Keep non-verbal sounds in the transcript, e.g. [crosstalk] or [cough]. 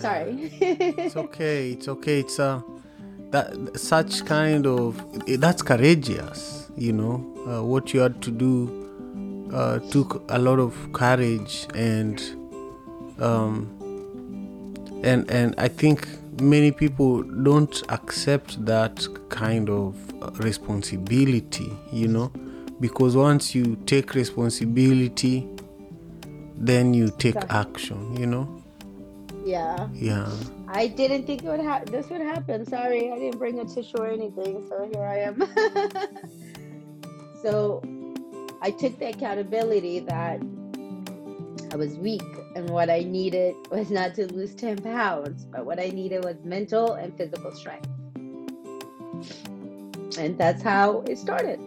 Sorry. [laughs] it's okay. It's okay. It's a that such kind of that's courageous. You know uh, what you had to do uh, took a lot of courage and um, and and I think many people don't accept that kind of responsibility. You know because once you take responsibility then you take action you know yeah. Yeah. I didn't think it would ha- this would happen. Sorry i didn't bring a tissue or anything so here i am. [laughs] So i took the accountability that i was weak and what i needed was not to lose 10 pounds but what i needed was mental and physical strength. And that's how it started